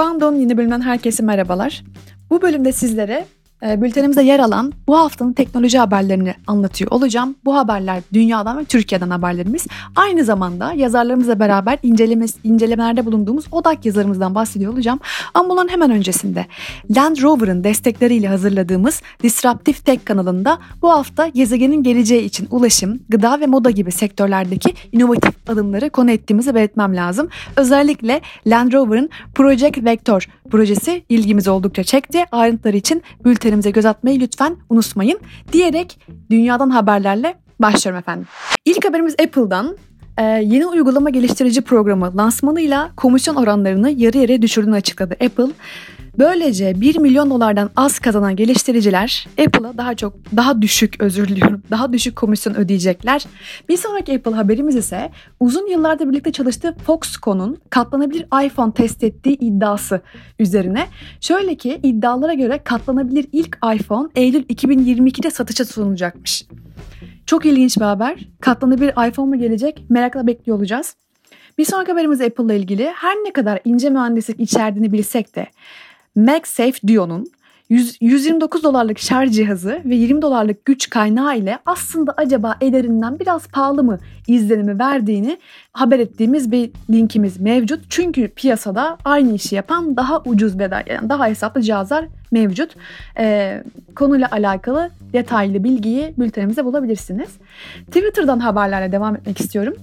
Kuando'nun yeni bölümünden herkese merhabalar. Bu bölümde sizlere e, bültenimize yer alan bu haftanın teknoloji haberlerini anlatıyor olacağım. Bu haberler dünyadan ve Türkiye'den haberlerimiz. Aynı zamanda yazarlarımızla beraber incelemesi, incelemelerde bulunduğumuz odak yazarımızdan bahsediyor olacağım. Ama bunların hemen öncesinde Land Rover'ın destekleriyle hazırladığımız Disruptive Tech kanalında bu hafta gezegenin geleceği için ulaşım, gıda ve moda gibi sektörlerdeki inovatif adımları konu ettiğimizi belirtmem lazım. Özellikle Land Rover'ın Project Vector projesi ilgimizi oldukça çekti. Ayrıntıları için bültenimize göz atmayı lütfen unutmayın. Diyerek dünyadan haberlerle başlıyorum efendim. İlk haberimiz Apple'dan. Ee, yeni uygulama geliştirici programı lansmanıyla komisyon oranlarını yarı yarıya düşürdüğünü açıkladı Apple. Böylece 1 milyon dolardan az kazanan geliştiriciler Apple'a daha çok daha düşük özür diliyorum daha düşük komisyon ödeyecekler. Bir sonraki Apple haberimiz ise uzun yıllardır birlikte çalıştığı Foxconn'un katlanabilir iPhone test ettiği iddiası üzerine. Şöyle ki iddialara göre katlanabilir ilk iPhone Eylül 2022'de satışa sunulacakmış. Çok ilginç bir haber. Katlanabilir iPhone mu gelecek? Merakla bekliyor olacağız. Bir sonraki haberimiz Apple ile ilgili. Her ne kadar ince mühendislik içerdiğini bilsek de MagSafe Duo'nun 129 dolarlık şarj cihazı ve 20 dolarlık güç kaynağı ile aslında acaba ederinden biraz pahalı mı izlenimi verdiğini haber ettiğimiz bir linkimiz mevcut. Çünkü piyasada aynı işi yapan daha ucuz bedel yani daha hesaplı cihazlar mevcut. Ee, konuyla alakalı detaylı bilgiyi bültenimizde bulabilirsiniz. Twitter'dan haberlerle devam etmek istiyorum.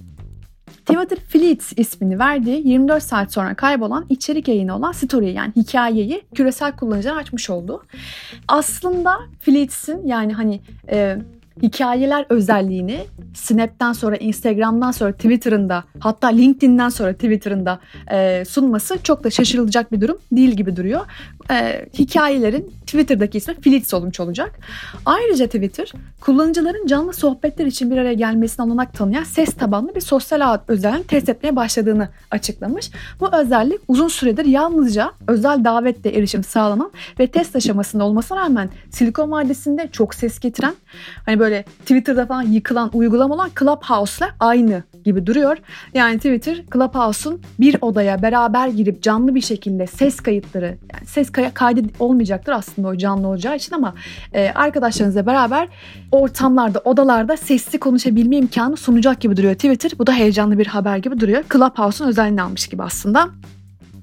Twitter Fleets ismini verdiği 24 saat sonra kaybolan içerik yayını olan story yani hikayeyi küresel kullanıcılar açmış oldu. Aslında Fleets'in yani hani e, hikayeler özelliğini Snap'ten sonra, Instagram'dan sonra Twitter'ında hatta LinkedIn'den sonra Twitter'ında e, sunması çok da şaşırılacak bir durum değil gibi duruyor. E, hikayelerin Twitter'daki ismi Fleets olmuş olacak. Ayrıca Twitter kullanıcıların canlı sohbetler için bir araya gelmesine olanak tanıyan ses tabanlı bir sosyal ağ özelliğini test etmeye başladığını açıklamış. Bu özellik uzun süredir yalnızca özel davetle erişim sağlanan ve test aşamasında olmasına rağmen Silikon Vadisi'nde çok ses getiren hani böyle Twitter'da falan yıkılan uygulama olan Clubhouse'la aynı gibi duruyor. Yani Twitter Clubhouse'un bir odaya beraber girip canlı bir şekilde ses kayıtları yani ses kaydı olmayacaktır aslında o canlı olacağı için ama e, arkadaşlarınızla beraber ortamlarda, odalarda sesli konuşabilme imkanı sunacak gibi duruyor Twitter. Bu da heyecanlı bir haber gibi duruyor. Clubhouse'un özelliğini almış gibi aslında.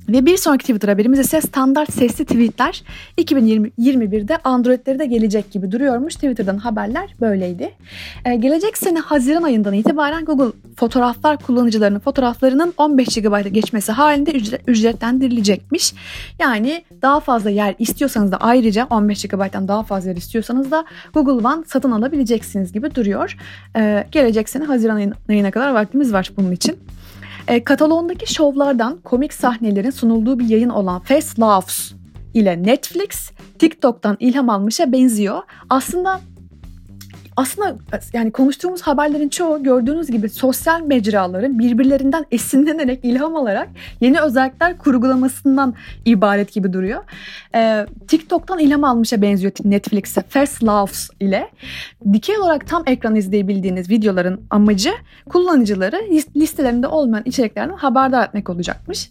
Ve bir sonraki Twitter haberimiz ise standart sesli tweetler 2021'de Android'lere de gelecek gibi duruyormuş. Twitter'dan haberler böyleydi. Ee, gelecek sene Haziran ayından itibaren Google fotoğraflar kullanıcılarının fotoğraflarının 15 GB'a geçmesi halinde ücret, ücretlendirilecekmiş. Yani daha fazla yer istiyorsanız da ayrıca 15 GB'dan daha fazla yer istiyorsanız da Google One satın alabileceksiniz gibi duruyor. Ee, gelecek sene Haziran ayına kadar vaktimiz var bunun için. E, Katalon'daki şovlardan komik sahnelerin sunulduğu bir yayın olan Fast Laughs ile Netflix TikTok'tan ilham almışa benziyor. Aslında aslında yani konuştuğumuz haberlerin çoğu gördüğünüz gibi sosyal mecraların birbirlerinden esinlenerek, ilham alarak yeni özellikler kurgulamasından ibaret gibi duruyor. Ee, TikTok'tan ilham almışa benziyor Netflix'e Fast Laughs ile. Dikey olarak tam ekran izleyebildiğiniz videoların amacı kullanıcıları listelerinde olmayan içeriklerden haberdar etmek olacakmış.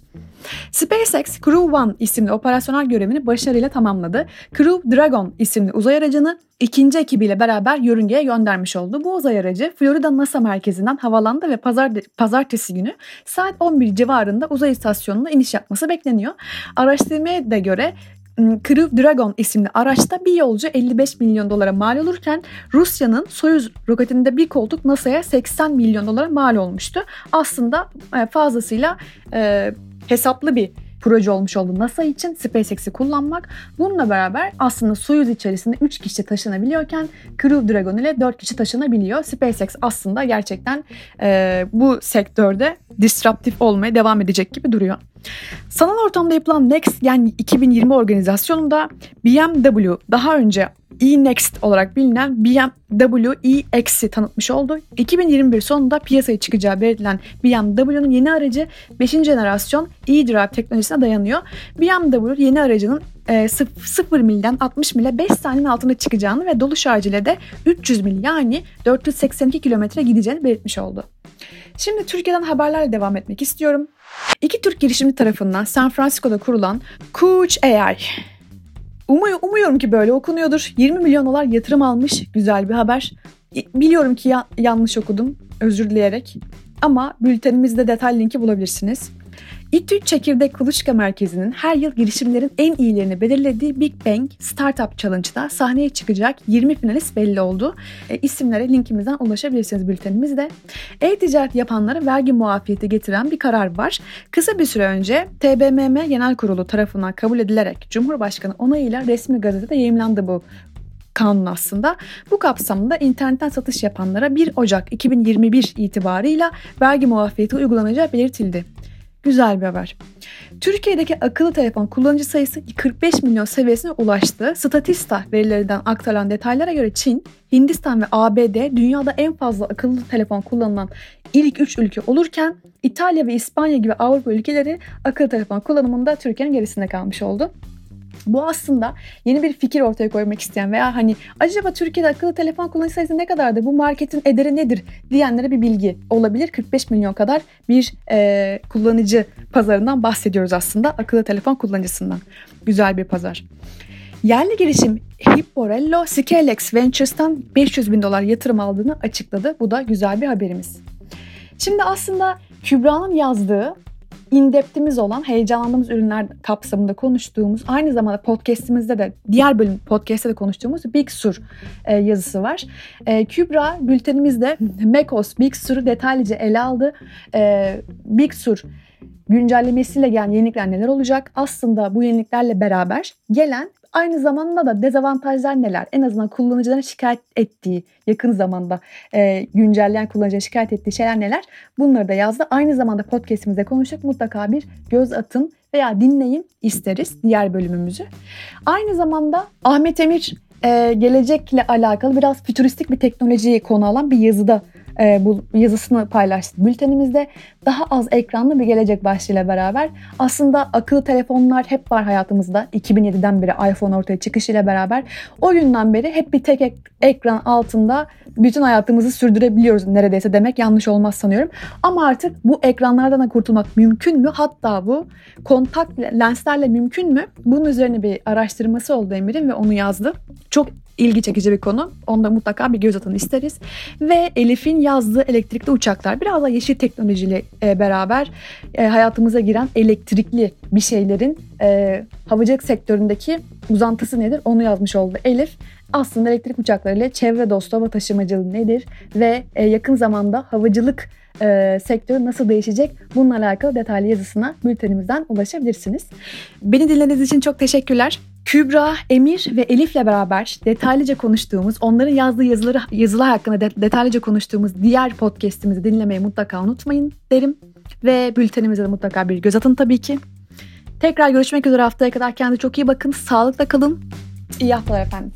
SpaceX Crew One isimli operasyonel görevini başarıyla tamamladı. Crew Dragon isimli uzay aracını ikinci ekibiyle beraber yörüngeye göndermiş oldu. Bu uzay aracı Florida NASA merkezinden havalandı ve pazar, pazartesi günü saat 11 civarında uzay istasyonuna iniş yapması bekleniyor. Araştırmaya da göre Crew Dragon isimli araçta bir yolcu 55 milyon dolara mal olurken Rusya'nın Soyuz roketinde bir koltuk NASA'ya 80 milyon dolara mal olmuştu. Aslında fazlasıyla e, hesaplı bir proje olmuş oldu NASA için SpaceX'i kullanmak. Bununla beraber aslında Soyuz içerisinde 3 kişi taşınabiliyorken Crew Dragon ile 4 kişi taşınabiliyor. SpaceX aslında gerçekten e, bu sektörde disruptif olmaya devam edecek gibi duruyor. Sanal ortamda yapılan Next Gen 2020 organizasyonunda BMW daha önce e-Next olarak bilinen BMW iX'i tanıtmış oldu. 2021 sonunda piyasaya çıkacağı belirtilen BMW'nin yeni aracı 5. jenerasyon e-Drive teknolojisine dayanıyor. BMW yeni aracının e, 0 milden 60 mile 5 saniyenin altında çıkacağını ve dolu şarj ile de 300 mil yani 482 kilometre gideceğini belirtmiş oldu. Şimdi Türkiye'den haberlerle devam etmek istiyorum. İki Türk girişimci tarafından San Francisco'da kurulan Kuch AI. Umuyor, umuyorum ki böyle okunuyordur. 20 milyon dolar yatırım almış. Güzel bir haber. Biliyorum ki ya, yanlış okudum. Özür dileyerek. Ama bültenimizde detay linki bulabilirsiniz. İTÜ Çekirdek Kuluçka Merkezi'nin her yıl girişimlerin en iyilerini belirlediği Big Bang Startup Challenge'da sahneye çıkacak 20 finalist belli oldu. E, isimlere linkimizden ulaşabilirsiniz bültenimizde. E-ticaret yapanlara vergi muafiyeti getiren bir karar var. Kısa bir süre önce TBMM Genel Kurulu tarafından kabul edilerek Cumhurbaşkanı onayıyla resmi gazetede yayımlandı bu kanun aslında. Bu kapsamda internetten satış yapanlara 1 Ocak 2021 itibarıyla vergi muafiyeti uygulanacağı belirtildi. Güzel bir haber. Türkiye'deki akıllı telefon kullanıcı sayısı 45 milyon seviyesine ulaştı. Statista verilerinden aktarılan detaylara göre Çin, Hindistan ve ABD dünyada en fazla akıllı telefon kullanılan ilk 3 ülke olurken İtalya ve İspanya gibi Avrupa ülkeleri akıllı telefon kullanımında Türkiye'nin gerisinde kalmış oldu. Bu aslında yeni bir fikir ortaya koymak isteyen veya hani acaba Türkiye'de akıllı telefon kullanıcı sayısı ne kadardı? Bu marketin ederi nedir? diyenlere bir bilgi olabilir. 45 milyon kadar bir e, kullanıcı pazarından bahsediyoruz aslında. Akıllı telefon kullanıcısından. Güzel bir pazar. Yerli girişim Hipporello Scalex Ventures'tan 500 bin dolar yatırım aldığını açıkladı. Bu da güzel bir haberimiz. Şimdi aslında Kübra'nın yazdığı in-depth'imiz olan heyecanlandığımız ürünler kapsamında konuştuğumuz aynı zamanda podcast'imizde de diğer bölüm podcast'te de konuştuğumuz Big Sur e, yazısı var. E, Kübra bültenimizde Mekos Big Sur'u detaylıca ele aldı. E, Big Sur güncellemesiyle gelen yenilikler neler olacak? Aslında bu yeniliklerle beraber gelen Aynı zamanda da dezavantajlar neler? En azından kullanıcıların şikayet ettiği, yakın zamanda e, güncelleyen kullanıcıların şikayet ettiği şeyler neler? Bunları da yazdı. Aynı zamanda podcastimizde konuşacak mutlaka bir göz atın veya dinleyin isteriz diğer bölümümüzü. Aynı zamanda Ahmet Emir e, gelecekle alakalı biraz fütüristik bir teknolojiyi konu alan bir yazıda e, bu yazısını paylaştı bültenimizde. Daha az ekranlı bir gelecek başlığıyla beraber aslında akıllı telefonlar hep var hayatımızda. 2007'den beri iPhone ortaya çıkışıyla beraber o günden beri hep bir tek ek- ekran altında bütün hayatımızı sürdürebiliyoruz neredeyse demek yanlış olmaz sanıyorum. Ama artık bu ekranlardan da kurtulmak mümkün mü? Hatta bu kontak lenslerle mümkün mü? Bunun üzerine bir araştırması oldu Emir'in ve onu yazdı. Çok ilgi çekici bir konu. Onda mutlaka bir göz atın isteriz. Ve Elif'in yazdığı elektrikli uçaklar biraz da yeşil teknolojiyle e, beraber e, hayatımıza giren elektrikli bir şeylerin e, havacılık sektöründeki uzantısı nedir onu yazmış oldu Elif. Aslında elektrik uçaklarıyla çevre dostu hava taşımacılığı nedir ve e, yakın zamanda havacılık e, sektörü nasıl değişecek bununla alakalı detaylı yazısına bültenimizden ulaşabilirsiniz. Beni dinlediğiniz için çok teşekkürler. Kübra, Emir ve Elif'le beraber detaylıca konuştuğumuz, onların yazdığı yazıları yazılar hakkında de, detaylıca konuştuğumuz diğer podcast'imizi dinlemeyi mutlaka unutmayın derim. Ve bültenimize de mutlaka bir göz atın tabii ki. Tekrar görüşmek üzere haftaya kadar kendinize çok iyi bakın. Sağlıkla kalın. İyi haftalar efendim.